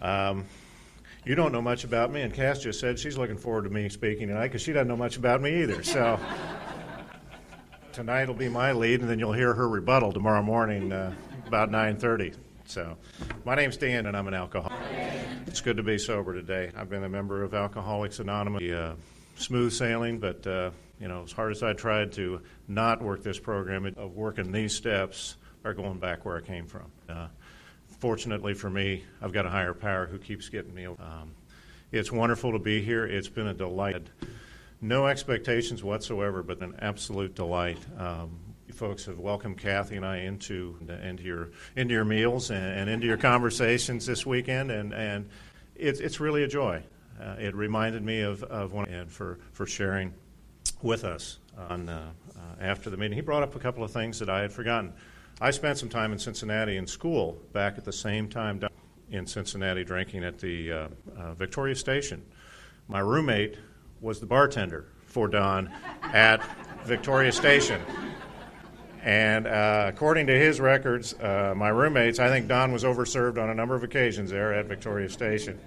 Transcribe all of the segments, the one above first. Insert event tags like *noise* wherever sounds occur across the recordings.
Um, you don't know much about me, and Cass just said she's looking forward to me speaking tonight because she doesn't know much about me either. So *laughs* tonight will be my lead, and then you'll hear her rebuttal tomorrow morning uh, about 9:30. So, my name's Dan, and I'm an alcoholic. It's good to be sober today. I've been a member of Alcoholics Anonymous. Uh, smooth sailing, but uh, you know, as hard as I tried to not work this program of working these steps, are going back where I came from. Uh, fortunately for me, I've got a higher power who keeps getting me. Um, it's wonderful to be here. It's been a delight. No expectations whatsoever, but an absolute delight. Um, folks have welcomed Kathy and I into into your into your meals and, and into your conversations this weekend, and and it's it's really a joy. Uh, it reminded me of of one and for for sharing with us on uh, uh, after the meeting. He brought up a couple of things that I had forgotten. I spent some time in Cincinnati in school back at the same time in Cincinnati drinking at the uh, uh, Victoria Station. My roommate was the bartender for Don at Victoria Station. And uh, according to his records, uh, my roommates, I think Don was overserved on a number of occasions there at Victoria Station.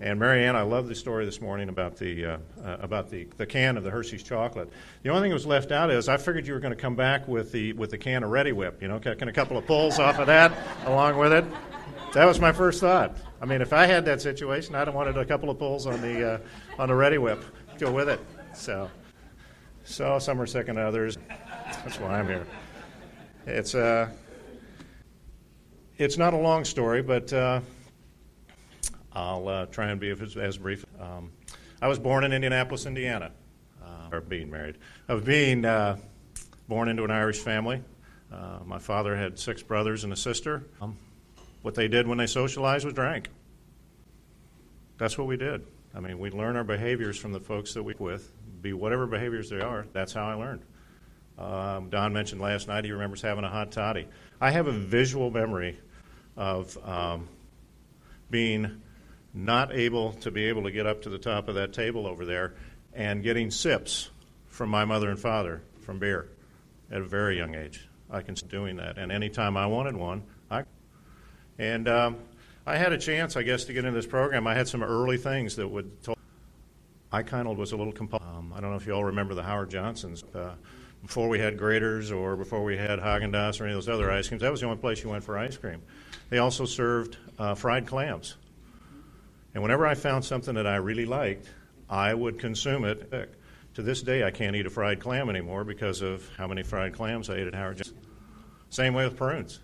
And Marianne, I love the story this morning about the uh, uh, about the, the can of the Hershey's chocolate. The only thing that was left out is I figured you were going to come back with the with the can of Reddi-wip. you know, taking a couple of pulls off of that along with it. That was my first thought. I mean, if I had that situation, I'd have wanted a couple of pulls on the uh, on the Reddi-wip to go with it. So, so some are second to others. That's why I'm here. It's uh, it's not a long story, but. I'll uh, try and be as, as brief. Um, I was born in Indianapolis, Indiana, uh, or being married. Of being uh, born into an Irish family. Uh, my father had six brothers and a sister. Um, what they did when they socialized was drank. That's what we did. I mean, we learn our behaviors from the folks that we with, be whatever behaviors they are. That's how I learned. Um, Don mentioned last night he remembers having a hot toddy. I have a visual memory of um, being not able to be able to get up to the top of that table over there and getting sips from my mother and father from beer at a very young age. I can doing that, and anytime I wanted one, I and um, I had a chance, I guess, to get into this program. I had some early things that would. Tell, I kind of was a little compulsive. Um, I don't know if you all remember the Howard Johnsons. Uh, before we had Graeter's or before we had Haagen Dazs or any of those other ice creams, that was the only place you went for ice cream. They also served uh, fried clams. And whenever I found something that I really liked, I would consume it. To this day, I can't eat a fried clam anymore because of how many fried clams I ate at Howard Johnson. Same way with prunes.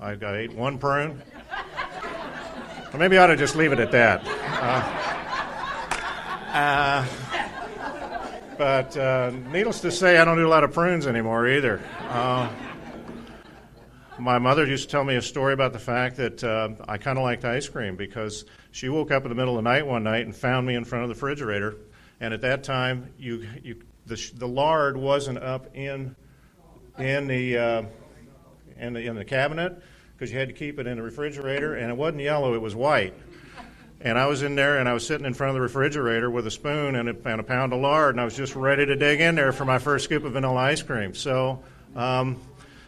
I, I ate one prune. maybe I ought to just leave it at that. Uh, uh, but uh, needless to say, I don't do a lot of prunes anymore either. My mother used to tell me a story about the fact that uh, I kind of liked ice cream because she woke up in the middle of the night one night and found me in front of the refrigerator. And at that time, you, you, the, the lard wasn't up in, in, the, uh, in, the, in the cabinet because you had to keep it in the refrigerator, and it wasn't yellow, it was white. And I was in there and I was sitting in front of the refrigerator with a spoon and a, and a pound of lard, and I was just ready to dig in there for my first scoop of vanilla ice cream. So, um,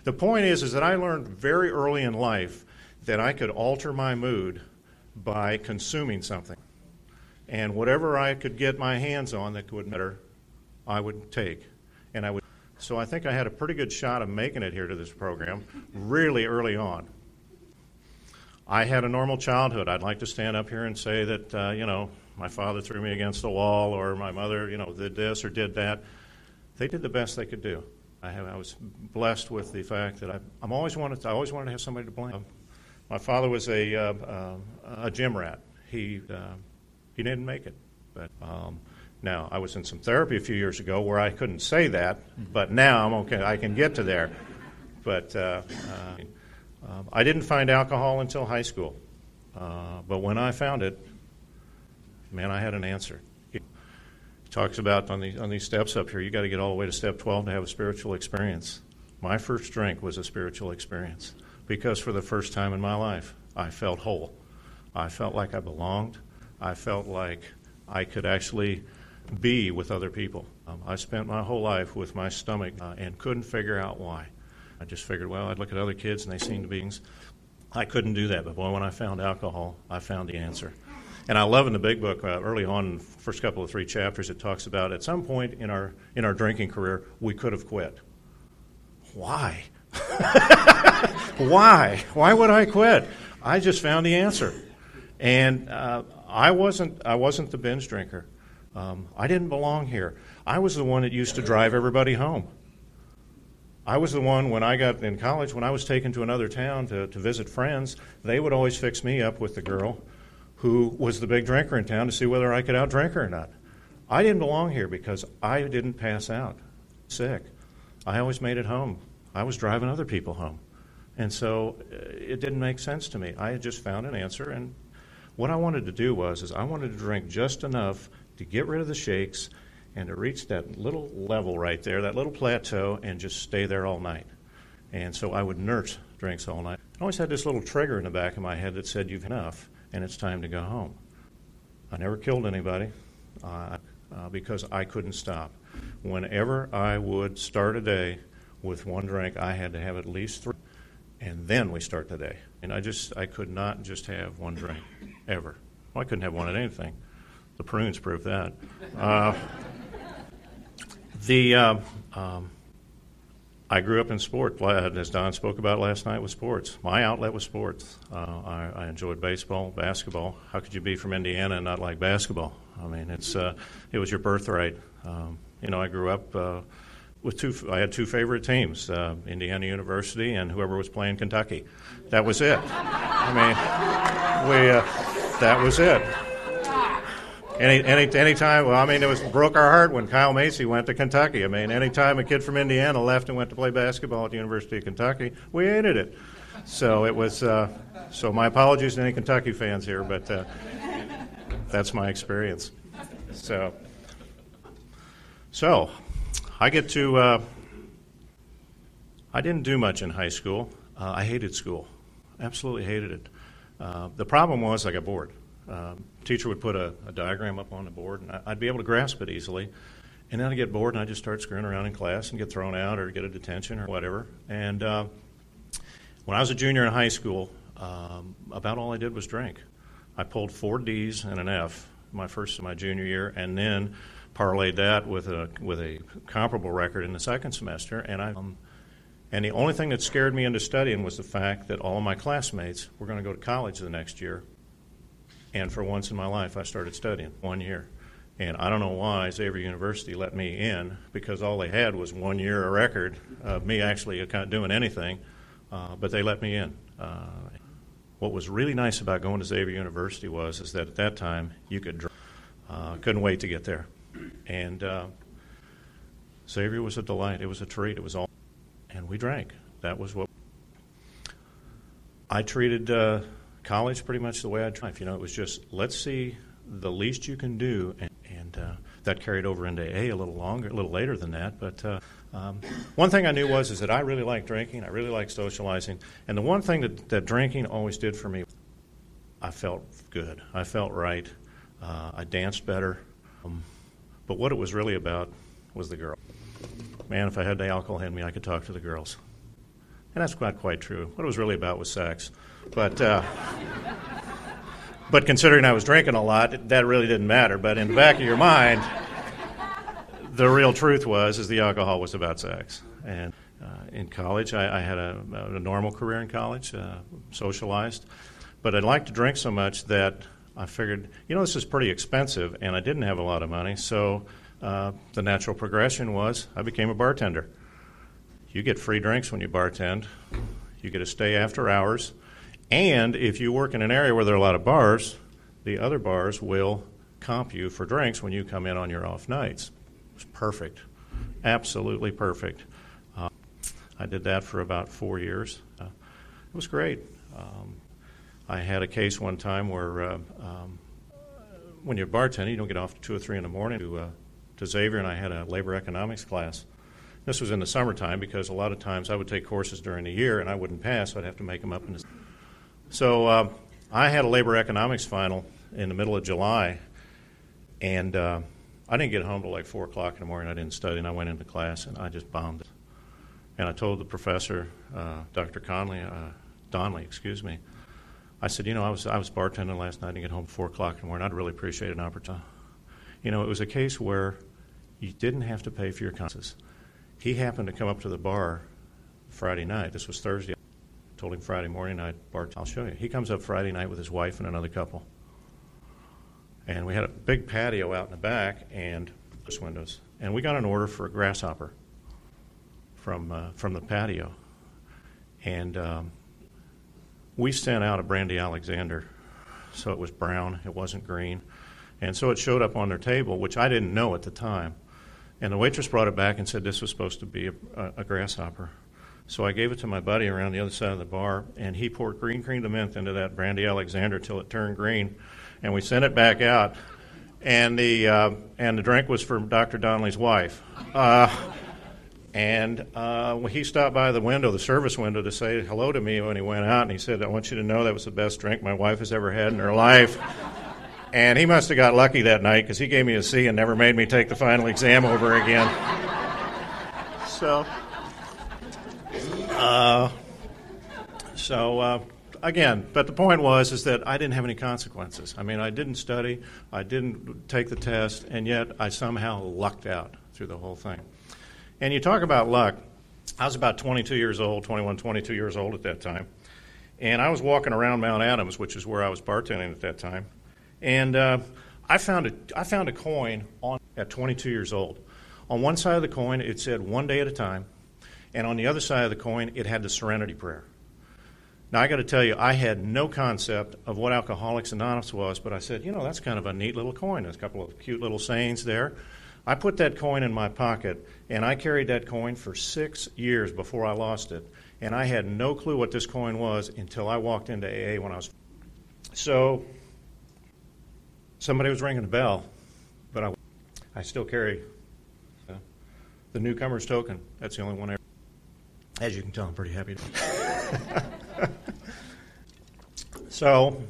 the point is, is that I learned very early in life that I could alter my mood by consuming something. And whatever I could get my hands on that would matter, I would take. And I would. So I think I had a pretty good shot of making it here to this program really early on. I had a normal childhood. I'd like to stand up here and say that, uh, you know, my father threw me against the wall or my mother, you know, did this or did that. They did the best they could do. I, have, I was blessed with the fact that I, I'm always wanted to, I always wanted to have somebody to blame. My father was a, uh, uh, a gym rat. He, uh, he didn't make it. But um, now, I was in some therapy a few years ago where I couldn't say that, but now I'm okay. I can get to there. But uh, uh, um, I didn't find alcohol until high school. Uh, but when I found it, man, I had an answer talks about on, the, on these steps up here, you got to get all the way to step 12 to have a spiritual experience. My first drink was a spiritual experience because for the first time in my life, I felt whole. I felt like I belonged. I felt like I could actually be with other people. Um, I spent my whole life with my stomach uh, and couldn't figure out why. I just figured, well, I'd look at other kids and they seemed to be. I couldn't do that. But boy, when I found alcohol, I found the answer. And I love in the big book, uh, early on, first couple of three chapters, it talks about at some point in our, in our drinking career, we could have quit. Why? *laughs* Why? Why would I quit? I just found the answer. And uh, I, wasn't, I wasn't the binge drinker. Um, I didn't belong here. I was the one that used to drive everybody home. I was the one when I got in college, when I was taken to another town to, to visit friends, they would always fix me up with the girl who was the big drinker in town to see whether I could outdrink her or not. I didn't belong here because I didn't pass out sick. I always made it home. I was driving other people home. And so uh, it didn't make sense to me. I had just found an answer and what I wanted to do was is I wanted to drink just enough to get rid of the shakes and to reach that little level right there, that little plateau, and just stay there all night. And so I would nurse drinks all night. I always had this little trigger in the back of my head that said, You've enough, and it's time to go home. I never killed anybody uh, uh, because I couldn't stop. Whenever I would start a day with one drink, I had to have at least three, and then we start the day. And I just, I could not just have one drink, ever. Well, I couldn't have one at anything. The prunes prove that. Uh, *laughs* the uh, um, I grew up in sport, as Don spoke about last night with sports. My outlet was sports. Uh, I, I, enjoyed baseball, basketball. How could you be from Indiana and not like basketball? I mean, it's uh, it was your birthright. Um, you know, I grew up uh, with two. I had two favorite teams: uh, Indiana University and whoever was playing Kentucky. That was it. I mean, we uh, that was it. Any, any, anytime, well, I mean, it was broke our heart when Kyle Macy went to Kentucky. I mean, anytime a kid from Indiana left and went to play basketball at the University of Kentucky, we hated it. So it was, uh, so my apologies to any Kentucky fans here, but uh, that's my experience. So, so I get to, uh, I didn't do much in high school. Uh, I hated school, absolutely hated it. Uh, the problem was I got bored. Um, teacher would put a, a, diagram up on the board, and I, would be able to grasp it easily. And then I get bored, and I just start screwing around in class and get thrown out or get a detention or whatever. And uh, when I was a junior in high school, um, about all I did was drink. I pulled four D's and an F my first my junior year, and then parlayed that with a with a comparable record in the second semester. And I um, and the only thing that scared me into studying was the fact that all of my classmates were going to go to college the next year and for once in my life, I started studying one year. And I don't know why Xavier University let me in because all they had was one year of record of me actually doing anything, uh, but they let me in. Uh, what was really nice about going to Xavier University was is that at that time you could drive. Uh, couldn't wait to get there, and uh, Xavier was a delight. It was a treat. It was all, and we drank. That was what I treated uh, college pretty much the way I tried. You know, it was just let's see the least you can do, and, and uh, that carried over into A a little longer, a little later than that. But uh, um, one thing I knew was is that I really liked drinking. I really liked socializing, and the one thing that, that drinking always did for me, I felt good. I felt right. Uh, I danced better. Um, but what it was really about was the girl. Man, if I had the alcohol in me, I could talk to the girls. And that's not quite true. What it was really about was sex. But, uh, but considering I was drinking a lot, that really didn't matter. But in the back of your mind, the real truth was is the alcohol was about sex. And uh, in college, I, I had a, a, normal career in college, uh, socialized, but I liked to drink so much that I figured, you know, this is pretty expensive, and I didn't have a lot of money, so uh, the natural progression was I became a bartender. You get free drinks when you bartend. You get to stay after hours. And if you work in an area where there are a lot of bars, the other bars will comp you for drinks when you come in on your off nights. It's perfect, absolutely perfect. Uh, I did that for about four years. Uh, it was great. Um, I had a case one time where uh, um, when you're bartending, you don't get off at two or three in the morning. To, uh, to Xavier and I had a labor economics class. This was in the summertime because a lot of times I would take courses during the year and I wouldn't pass, so I'd have to make them up in the so uh, I had a labor economics final in the middle of July, and uh, I didn't get home till like 4 o'clock in the morning. I didn't study, and I went into class, and I just bombed it. And I told the professor, uh, Dr. Conley, uh, Donnelly, excuse me. I said, you know, I was I was bartending last night and get home at four o'clock in the morning. I'd really appreciate an opportunity. You know, it was a case where you didn't have to pay for your consequences. He happened to come up to the bar Friday night. This was Thursday. I told him Friday morning I'd bar. I'll show you. He comes up Friday night with his wife and another couple, and we had a big patio out in the back and windows, and we got an order for a grasshopper from uh, from the patio, and. Um, we sent out a brandy Alexander, so it was brown, it wasn't green. And so it showed up on their table, which I didn't know at the time. And the waitress brought it back and said this was supposed to be a, a, grasshopper. So I gave it to my buddy around the other side of the bar, and he poured green crème de menthe into that brandy Alexander till it turned green, and we sent it back out. And the uh, and the drink was from Dr. Donnelly's wife. Uh, and uh, he stopped by the window, the service window, to say hello to me when he went out, and he said, I want you to know that was the best drink my wife has ever had in her life. And he must have got lucky that night because he gave me a C and never made me take the final exam over again. so, uh, so uh, again, but the point was is that I didn't have any consequences. I mean, I didn't study, I didn't take the test, and yet I somehow lucked out through the whole thing. And you talk about luck. I was about 22 years old, 21, 22 years old at that time. And I was walking around Mount Adams, which is where I was bartending at that time. And uh, I, found a, I found a coin on, at 22 years old. On one side of the coin, it said one day at a time. And on the other side of the coin, it had the Serenity Prayer. Now, I got to tell you, I had no concept of what Alcoholics Anonymous was, but I said, you know, that's kind of a neat little coin. There's a couple of cute little sayings there. I put that coin in my pocket, and I carried that coin for six years before I lost it. And I had no clue what this coin was until I walked into AA when I was. So, somebody was ringing the bell, but I, I still carry uh, the newcomer's token. That's the only one I. As you can tell, I'm pretty happy. *laughs* so,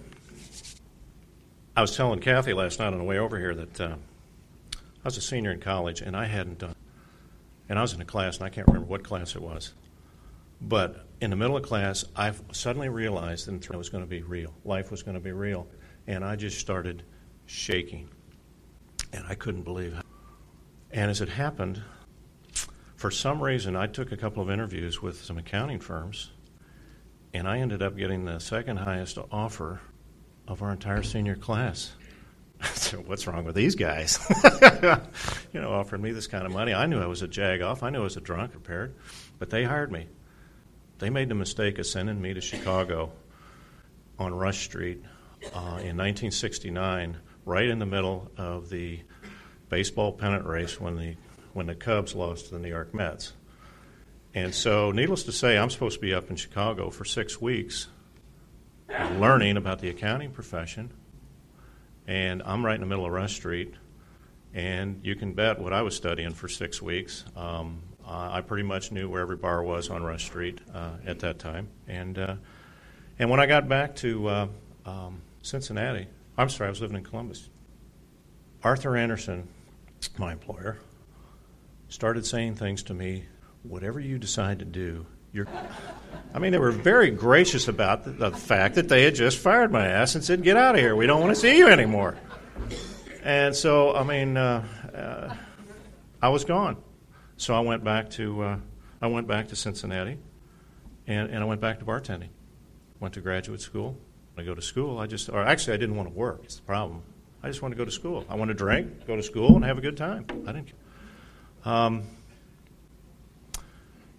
I was telling Kathy last night on the way over here that. Uh, I was a senior in college, and I hadn't done. And I was in a class, and I can't remember what class it was. But in the middle of class, I suddenly realized that it was going to be real. Life was going to be real. And I just started shaking. And I couldn't believe it. And as it happened, for some reason, I took a couple of interviews with some accounting firms, and I ended up getting the second highest offer of our entire senior class. *laughs* So what's wrong with these guys? *laughs* you know, offering me this kind of money. I knew I was a jag off. I knew I was a drunk prepared, but they hired me. They made the mistake of sending me to Chicago on Rush Street uh, in 1969, right in the middle of the baseball pennant race when the when the Cubs lost to the New York Mets. And so, needless to say, I'm supposed to be up in Chicago for six weeks, learning about the accounting profession and I'm right in the middle of Rush Street. And you can bet what I was studying for six weeks. Um, I pretty much knew where every bar was on Rush Street uh, at that time. And, uh, and when I got back to uh, um, Cincinnati, I'm sorry, I was living in Columbus. Arthur Andersen, my employer, started saying things to me whatever you decide to do, you're. I mean, they were very gracious about the, the, fact that they had just fired my ass and said, "Get out of here. We don't want to see you anymore." And so, I mean, uh, uh, I was gone. So I went back to uh, I went back to Cincinnati, and, and I went back to bartending. Went to graduate school. When I go to school, I just, or actually, I didn't want to work. It's the problem. I just wanted to go to school. I wanted to drink, go to school, and have a good time. I didn't. Um,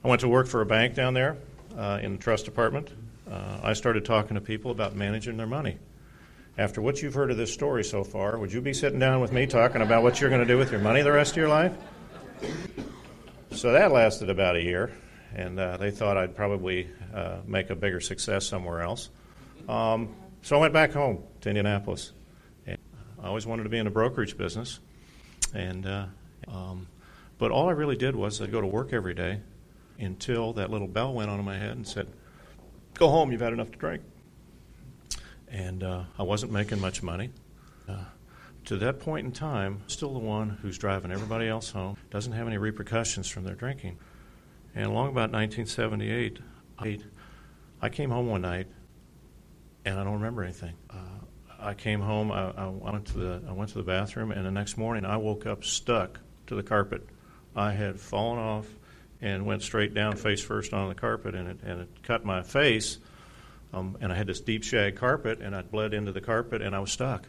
I went to work for a bank down there uh, in the trust department. Uh, I started talking to people about managing their money. After what you've heard of this story so far, would you be sitting down with me talking about what you're going to do with your money the rest of your life? So that lasted about a year, and uh, they thought I'd probably uh, make a bigger success somewhere else. Um, so I went back home to Indianapolis. And I always wanted to be in the brokerage business, and uh, um, but all I really did was I'd go to work every day until that little bell went on in my head and said, Go home, you've had enough to drink. And uh, I wasn't making much money. Uh, to that point in time, still the one who's driving everybody else home, doesn't have any repercussions from their drinking. And along about 1978, I came home one night, and I don't remember anything. Uh, I came home. I, I, went to the I went to the bathroom, and the next morning I woke up stuck to the carpet. I had fallen off and went straight down face first on the carpet, and it and it cut my face. Um, and I had this deep shag carpet, and I bled into the carpet, and I was stuck.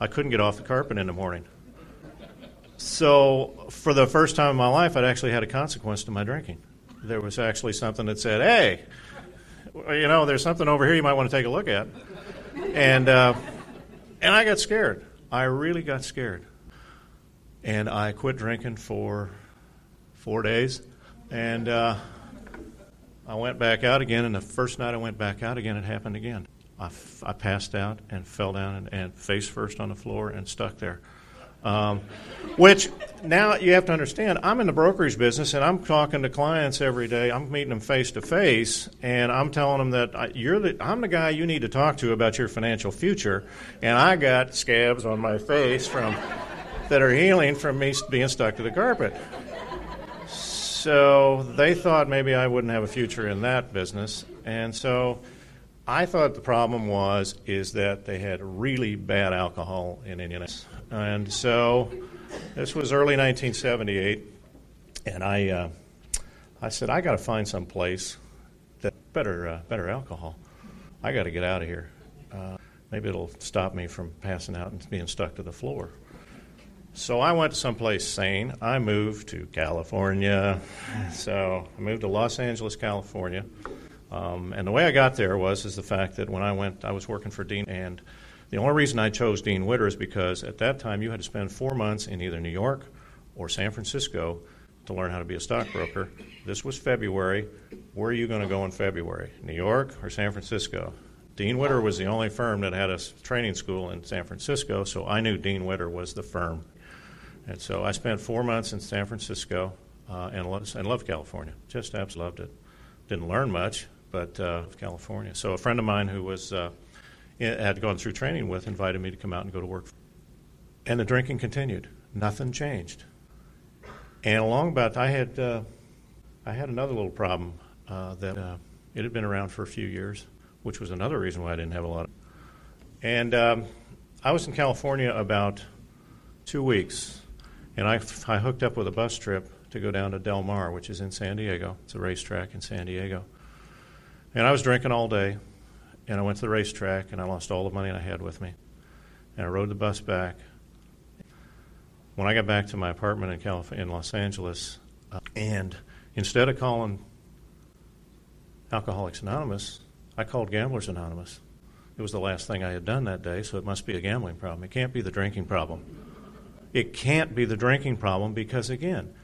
I couldn't get off the carpet in the morning. So, for the first time in my life, I'd actually had a consequence to my drinking. There was actually something that said, "Hey, you know, there's something over here you might want to take a look at." And uh, and I got scared. I really got scared. And I quit drinking for four days. And uh, I went back out again. And the first night I went back out again, it happened again. I, f- I passed out and fell down and, and face first on the floor and stuck there. Um, which now you have to understand, I'm in the brokerage business and I'm talking to clients every day. I'm meeting them face to face, and I'm telling them that I, you're the, I'm the guy you need to talk to about your financial future. And I got scabs on my face from that are healing from me being stuck to the carpet. So they thought maybe I wouldn't have a future in that business, and so I thought the problem was is that they had really bad alcohol in Indianapolis. And so this was early 1978, and I, uh, I said, I got to find some place that better, uh, better alcohol. I got to get out of here. Uh, maybe it'll stop me from passing out and being stuck to the floor. So I went to someplace sane. I moved to California. So I moved to Los Angeles, California. Um, and the way I got there was is the fact that when I went, I was working for Dean, and the only reason I chose Dean Witter is because at that time you had to spend four months in either New York or San Francisco to learn how to be a stockbroker. This was February. Where are you going to go in February? New York or San Francisco? Dean Witter was the only firm that had a training school in San Francisco, so I knew Dean Witter was the firm. And so I spent four months in San Francisco uh, and, loved, and loved California. Just absolutely loved it. Didn't learn much, but uh, California. So a friend of mine who was uh, had gone through training with invited me to come out and go to work. And the drinking continued. Nothing changed. And along about, I had uh, I had another little problem uh, that uh, it had been around for a few years, which was another reason why I didn't have a lot. Of, and um, I was in California about two weeks, and I, I hooked up with a bus trip to go down to Del Mar, which is in San Diego. It's a racetrack in San Diego. And I was drinking all day, and I went to the racetrack, and I lost all the money I had with me. And I rode the bus back. When I got back to my apartment in California, in Los Angeles, uh, and instead of calling Alcoholics Anonymous, I called Gamblers Anonymous. It was the last thing I had done that day, so it must be a gambling problem. It can't be the drinking problem. It can't be the drinking problem because, again,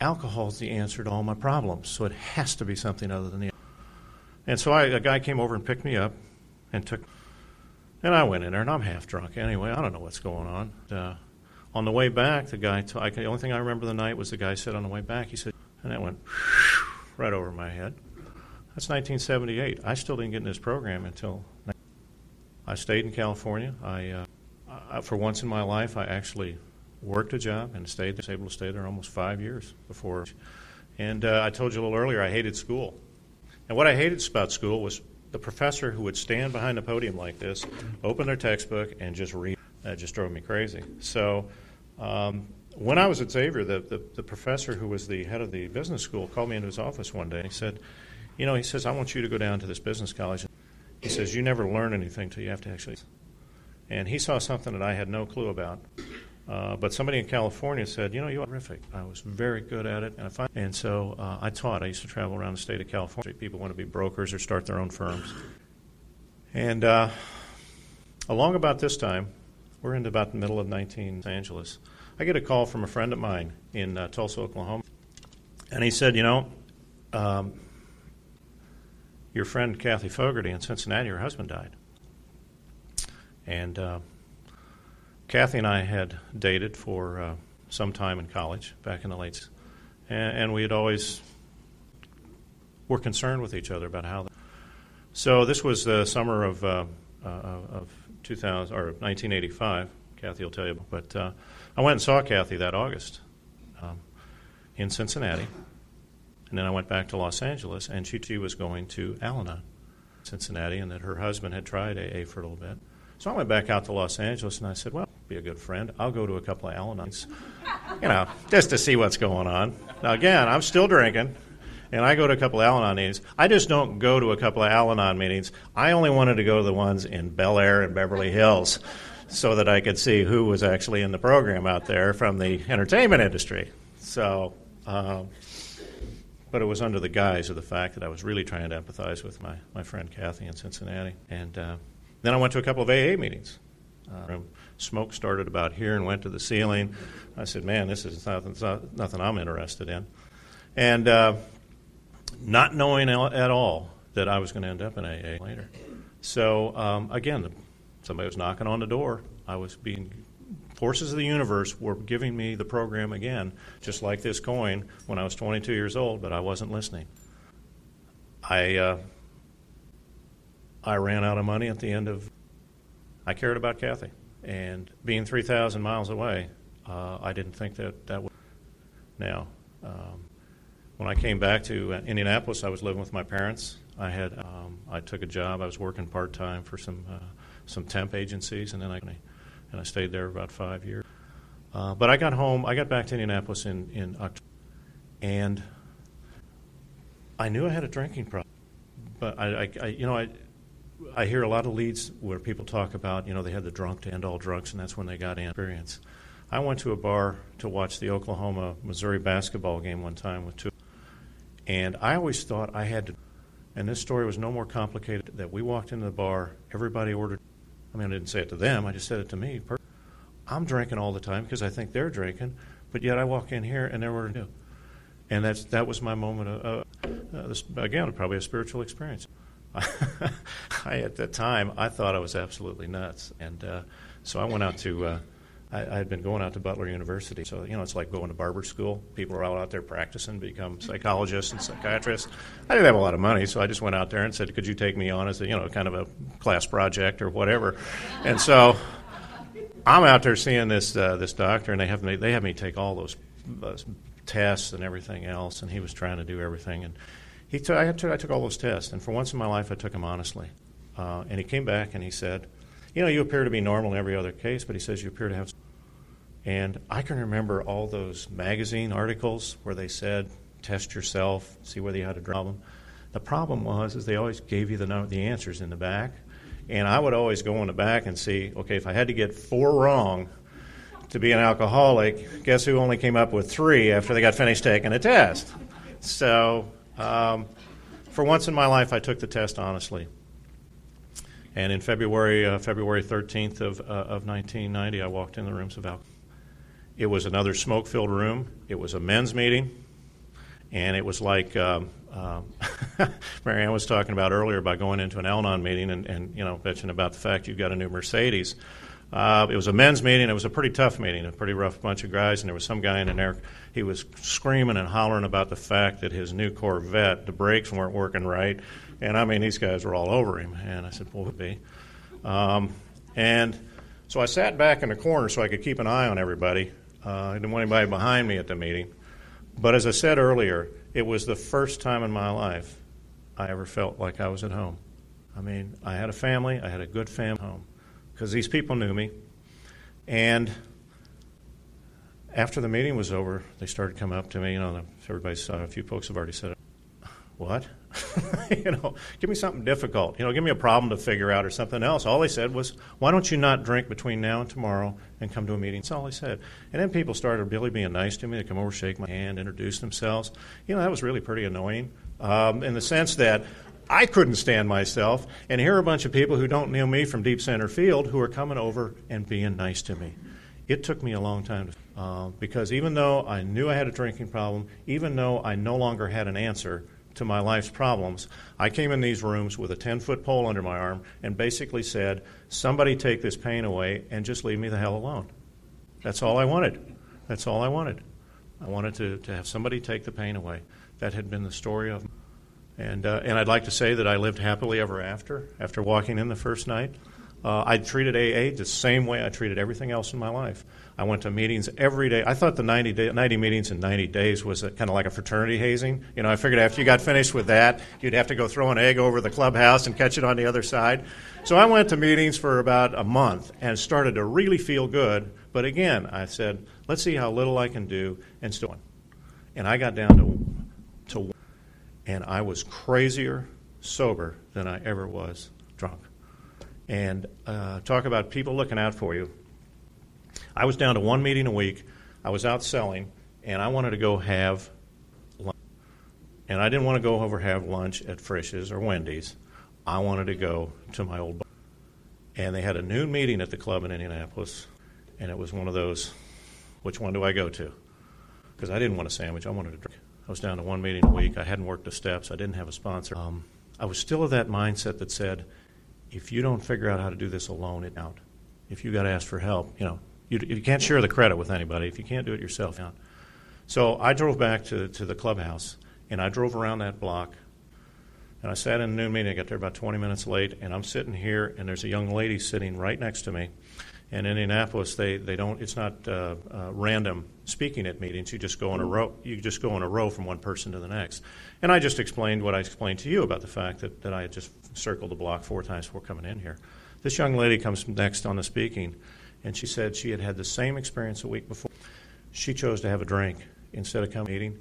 alcohol is the answer to all my problems, so it has to be something other than the and so I, a guy came over and picked me up and took, and I went in there, and I'm half drunk anyway. I don't know what's going on. Uh, on the way back, the guy, t- I, the only thing I remember the night was the guy said on the way back, he said, and that went *sniffs* right over my head. That's 1978. I still didn't get in this program until I stayed in California. I, uh, I, for once in my life, I actually worked a job and stayed. Was able to stay there almost five years before. And uh, I told you a little earlier, I hated school. And what I hated about school was the professor who would stand behind the podium like this, open their textbook, and just read. That just drove me crazy. So um, when I was at Xavier, the, the, the, professor who was the head of the business school called me into his office one day. And he said, You know, he says, I want you to go down to this business college. He says, You never learn anything until you have to actually. And he saw something that I had no clue about. Uh, but somebody in California said, you know, you are terrific. I was very good at it, and I and so uh, I taught. I used to travel around the state of California. People want to be brokers or start their own firms. And uh, along about this time, we're in about the middle of 19 Los Angeles. I get a call from a friend of mine in uh, Tulsa, Oklahoma, and he said, you know, um, your friend Kathy Fogarty in Cincinnati, her husband died, and uh, Kathy and I had dated for uh, some time in college back in the late, and, and we had always were concerned with each other about how. The, so this was the summer of uh, uh, of 2000 or 1985. Kathy will tell you, but uh, I went and saw Kathy that August um, in Cincinnati, and then I went back to Los Angeles, and she too was going to Al-Anon. Cincinnati and that her husband had tried AA for a little bit. So I went back out to Los Angeles and I said, well, be a good friend. I'll go to a couple of Al-Anons, you know, just to see what's going on. Now, again, I'm still drinking, and I go to a couple of Al Anon meetings. I just don't go to a couple of Al Anon meetings. I only wanted to go to the ones in Bel Air and Beverly Hills so that I could see who was actually in the program out there from the entertainment industry. So, um, but it was under the guise of the fact that I was really trying to empathize with my, my friend Kathy in Cincinnati. And uh, then I went to a couple of AA meetings. Uh, smoke started about here and went to the ceiling. I said, man, this is nothing, nothing I'm interested in. And uh, not knowing at all that I was going to end up in AA later. So, um, again, somebody was knocking on the door. I was being forces of the universe were giving me the program again, just like this coin when I was 22 years old, but I wasn't listening. I uh, I ran out of money at the end of. I cared about Kathy, and being 3,000 miles away, uh, I didn't think that that would. Now, um, when I came back to uh, Indianapolis, I was living with my parents. I had um, I took a job. I was working part time for some uh, some temp agencies, and then I and I stayed there about five years. Uh, but I got home. I got back to Indianapolis in in October, and I knew I had a drinking problem. But I, I, I, you know, I I hear a lot of leads where people talk about, you know, they had the drunk to end all drunks, and that's when they got in experience. I went to a bar to watch the Oklahoma Missouri basketball game one time with two, and I always thought I had to. And this story was no more complicated. That we walked into the bar, everybody ordered I mean, I didn't say it to them. I just said it to me. I'm drinking all the time because I think they're drinking, but yet I walk in here and they're ordering new. And that's that was my moment of uh, uh, this, again probably a spiritual experience. *laughs* I at that time I thought I was absolutely nuts, and uh, so I went out to. Uh, I, I, had been going out to Butler University, so you know it's like going to barber school. People are all out there practicing, become psychologists and psychiatrists. I didn't have a lot of money, so I just went out there and said, "Could you take me on as a you know kind of a class project or whatever?" And so I'm out there seeing this uh, this doctor, and they have me they have me take all those uh, tests and everything else, and he was trying to do everything, and he took I took I took all those tests, and for once in my life I took them honestly, uh, and he came back and he said you know, you appear to be normal in every other case, but he says you appear to have. And I can remember all those magazine articles where they said, test yourself, see whether you had a problem. The problem was is they always gave you the the answers in the back, and I would always go in the back and see, okay, if I had to get four wrong to be an alcoholic, guess who only came up with three after they got finished taking a test? So, um, for once in my life, I took the test honestly. And in February, uh, February 13th of, uh, of 1990, I walked in the rooms of alcohol. It was another smoke-filled room. It was a men's meeting, and it was like um, um, *laughs* Marianne was talking about earlier about going into an Al-Anon meeting and, and you know mentioning about the fact you've got a new Mercedes. Uh, it was a men's meeting. It was a pretty tough meeting, a pretty rough bunch of guys, and there was some guy in there. He was screaming and hollering about the fact that his new Corvette, the brakes weren't working right, and I mean, these guys were all over him. And I said, be. Um, and so I sat back in the corner so I could keep an eye on everybody. Uh, I didn't want anybody behind me at the meeting. But as I said earlier, it was the first time in my life I ever felt like I was at home. I mean, I had a family, I had a good family home because these people knew me. And after the meeting was over, they started coming up to me. You know, everybody saw a few folks have already said. What? *laughs* you know, give me something difficult. You know, give me a problem to figure out or something else. All they said was, why don't you not drink between now and tomorrow and come to a meeting? That's all he said. And then people started really being nice to me. They come over, shake my hand, introduce themselves. You know, that was really pretty annoying um, in the sense that I couldn't stand myself. And here are a bunch of people who don't know me from deep center field who are coming over and being nice to me. It took me a long time to, uh, because even though I knew I had a drinking problem, even though I no longer had an answer, to my life's problems, I came in these rooms with a 10 foot pole under my arm and basically said, Somebody take this pain away and just leave me the hell alone. That's all I wanted. That's all I wanted. I wanted to, to have somebody take the pain away. That had been the story of. And, uh, and I'd like to say that I lived happily ever after, after walking in the first night. Uh, I treated AA the same way I treated everything else in my life. I went to meetings every day. I thought the 90, day, 90 meetings in 90 days was kind of like a fraternity hazing. You know, I figured after you got finished with that, you'd have to go throw an egg over the clubhouse and catch it on the other side. So I went to meetings for about a month and started to really feel good. But again, I said, let's see how little I can do and still. And I got down to, to and I was crazier sober than I ever was drunk. And uh, talk about people looking out for you. I was down to one meeting a week. I was out selling, and I wanted to go have lunch. And I didn't want to go over have lunch at Frisch's or Wendy's. I wanted to go to my old bar. And they had a noon meeting at the club in Indianapolis, and it was one of those, which one do I go to? Because I didn't want a sandwich, I wanted a drink. I was down to one meeting a week. I hadn't worked the steps. I didn't have a sponsor. Um, I was still of that mindset that said, if you don't figure out how to do this alone, it out. If you got to ask for help, you know, you, you can't share the credit with anybody if you can't do it yourself. Yeah. So I drove back to, to the clubhouse and I drove around that block and I sat in a noon meeting. I got there about 20 minutes late and I'm sitting here and there's a young lady sitting right next to me. And in Indianapolis, they, they don't. It's not uh, uh, random speaking at meetings. You just go in a row. You just go in a row from one person to the next. And I just explained what I explained to you about the fact that, that I had just circled the block four times before coming in here. This young lady comes next on the speaking, and she said she had had the same experience a week before. She chose to have a drink instead of coming eating,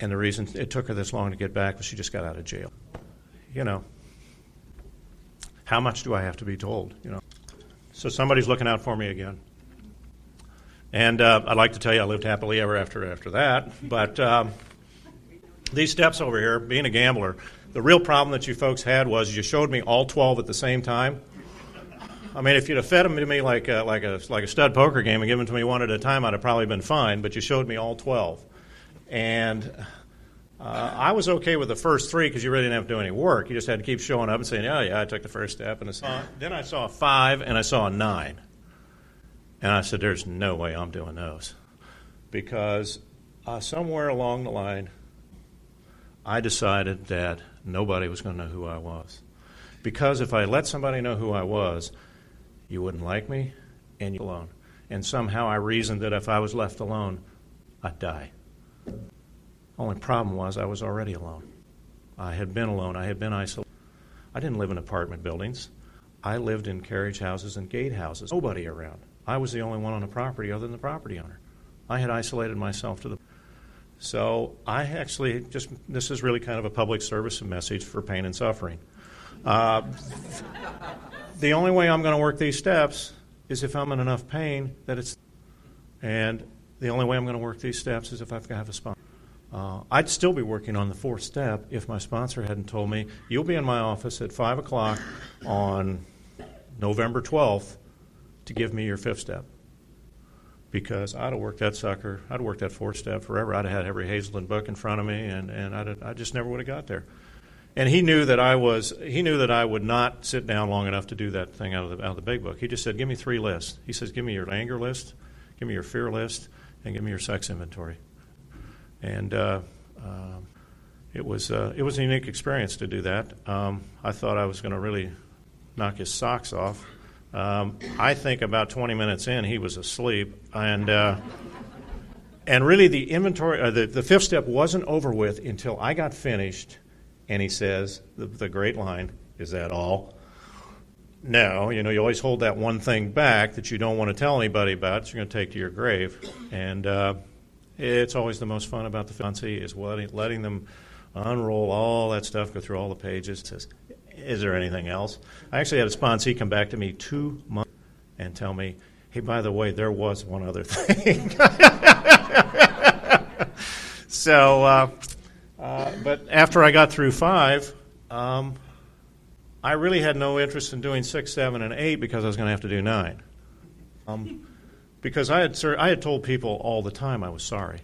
and the reason it took her this long to get back was she just got out of jail. You know, how much do I have to be told? You know, so somebody's looking out for me again. And uh, I'd like to tell you I lived happily ever after after that, but um, these steps over here, being a gambler, the real problem that you folks had was you showed me all 12 at the same time. I mean, if you'd have fed them to me like a, like a like a stud poker game and given them to me one at a time, I'd have probably been fine. But you showed me all twelve, and uh, I was okay with the first three because you really didn't have to do any work. You just had to keep showing up and saying, "Oh yeah, I took the first step." And I saw, then I saw a five and I saw a nine, and I said, "There's no way I'm doing those," because uh, somewhere along the line, I decided that nobody was going to know who I was. Because if I let somebody know who I was, you wouldn't like me, and you alone. And somehow I reasoned that if I was left alone, I'd die. Only problem was I was already alone. I had been alone. I had been isolated. I didn't live in apartment buildings. I lived in carriage houses and gate houses. Nobody around. I was the only one on the property other than the property owner. I had isolated myself to the. So I actually just, this is really kind of a public service message for pain and suffering. Uh, the only way I'm going to work these steps is if I'm in enough pain that it's. And the only way I'm going to work these steps is if I've got a sponsor. Uh, I'd still be working on the fourth step if my sponsor hadn't told me, you'll be in my office at 5 o'clock on November 12th to give me your fifth step. Because I'd have worked that sucker, I'd worked that fourth step forever. I'd have had every Hazelden book in front of me, and, and I'd have, I just never would have got there and he knew that I was he knew that I would not sit down long enough to do that thing out of the out of the big book. He just said, "Give me three lists." He says, "Give me your anger list, give me your fear list, and give me your sex inventory." And uh, uh, it was uh, it was a unique experience to do that. Um, I thought I was going to really knock his socks off. Um, I think about 20 minutes in, he was asleep, and uh, and really the inventory, uh, the the fifth step wasn't over with until I got finished and he says, the, the great line, is that all? No, you know, you always hold that one thing back that you don't want to tell anybody about you're going to take to your grave. And uh, it's always the most fun about the fancy is letting, letting them unroll all that stuff, go through all the pages. Says, is there anything else? I actually had a sponsee come back to me two months and tell me, hey, by the way, there was one other *laughs* thing. so, uh, uh, but after I got through five, um, I really had no interest in doing six, seven, and eight because I was going to have to do nine. Um, because I had sir, I had told people all the time I was sorry,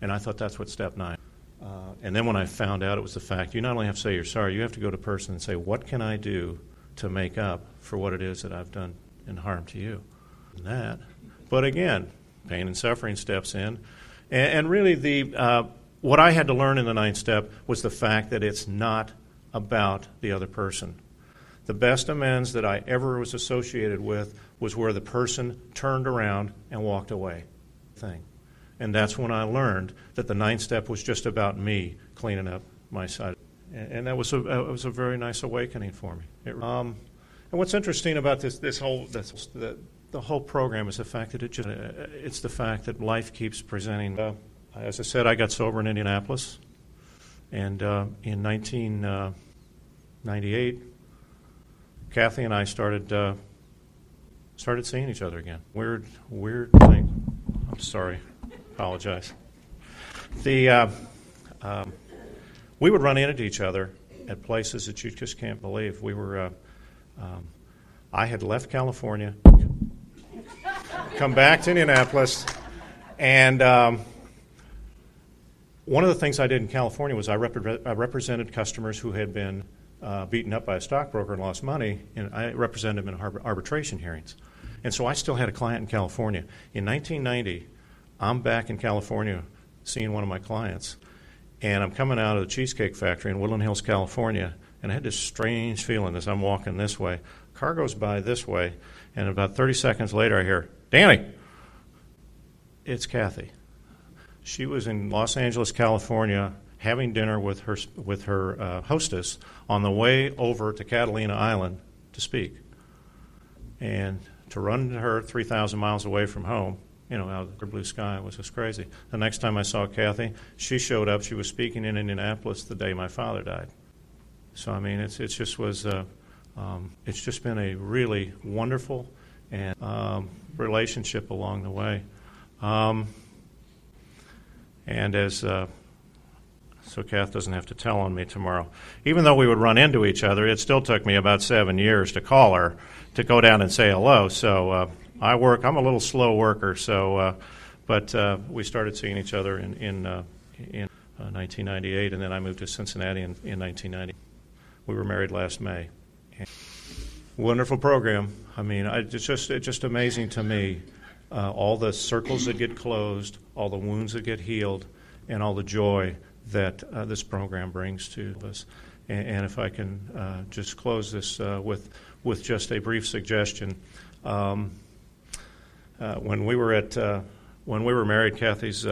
and I thought that's what step nine. Uh, and then when I found out it was the fact, you not only have to say you're sorry, you have to go to a person and say, what can I do to make up for what it is that I've done in harm to you? And that. But again, pain and suffering steps in, and, and really the uh, what I had to learn in the ninth step was the fact that it's not about the other person. The best amends that I ever was associated with was where the person turned around and walked away. Thing. And that's when I learned that the ninth step was just about me cleaning up my side. And, that was a, it was a very nice awakening for me. It, um, and what's interesting about this, this whole, this, the, the whole program is the fact that it just, uh, it's the fact that life keeps presenting. Uh, as I said, I got sober in Indianapolis. And uh, in 1998, uh, Kathy and I started uh, started seeing each other again. Weird, weird thing. I'm sorry. Apologize. The uh, um, we would run into each other at places that you just can't believe. We were. Uh, um, I had left California, come back to Indianapolis, and um, one of the things I did in California was I, rep- I represented customers who had been uh, beaten up by a stockbroker and lost money, and I represented them in arbitration hearings. And so I still had a client in California. In 1990, I'm back in California seeing one of my clients, and I'm coming out of the Cheesecake Factory in Woodland Hills, California, and I had this strange feeling as I'm walking this way. Car goes by this way, and about 30 seconds later, I hear, Danny! It's Kathy. She was in Los Angeles, California, having dinner with her with her uh, hostess on the way over to Catalina Island to speak, and to run to her 3,000 miles away from home, you know, out of the blue sky was just crazy. The next time I saw Kathy, she showed up. She was speaking in Indianapolis the day my father died. So I mean, it's it just was. Uh, um, it's just been a really wonderful and um, relationship along the way. Um, and as uh, so Kath doesn't have to tell on me tomorrow. Even though we would run into each other, it still took me about seven years to call her to go down and say hello. So uh, I work. I'm a little slow worker. So, uh, but uh, we started seeing each other in in, uh, in 1998, uh, and then I moved to Cincinnati in, in 1990. We were married last May. And wonderful program. I mean, I, it's just it's just amazing to me uh, all the circles that get closed, all the wounds that get healed, and all the joy that uh, this program brings to us. And, and if I can uh, just close this uh, with with just a brief suggestion, um, uh, when we were at uh, when we were married, Kathy's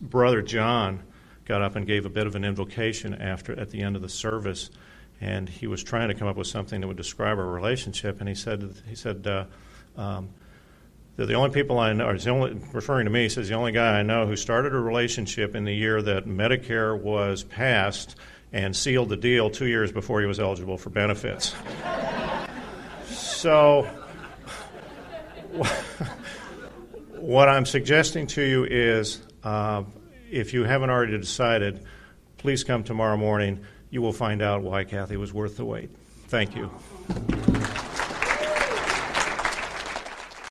brother John got up and gave a bit of an invocation after at the end of the service, and he was trying to come up with something that would describe our relationship, and he said he said. Um, the only people I know, or the only, referring to me, says the only guy I know who started a relationship in the year that Medicare was passed and sealed the deal two years before he was eligible for benefits. so, *laughs* what I'm suggesting to you is uh, if you haven't already decided, please come tomorrow morning. You will find out why Kathy was worth the wait. Thank you.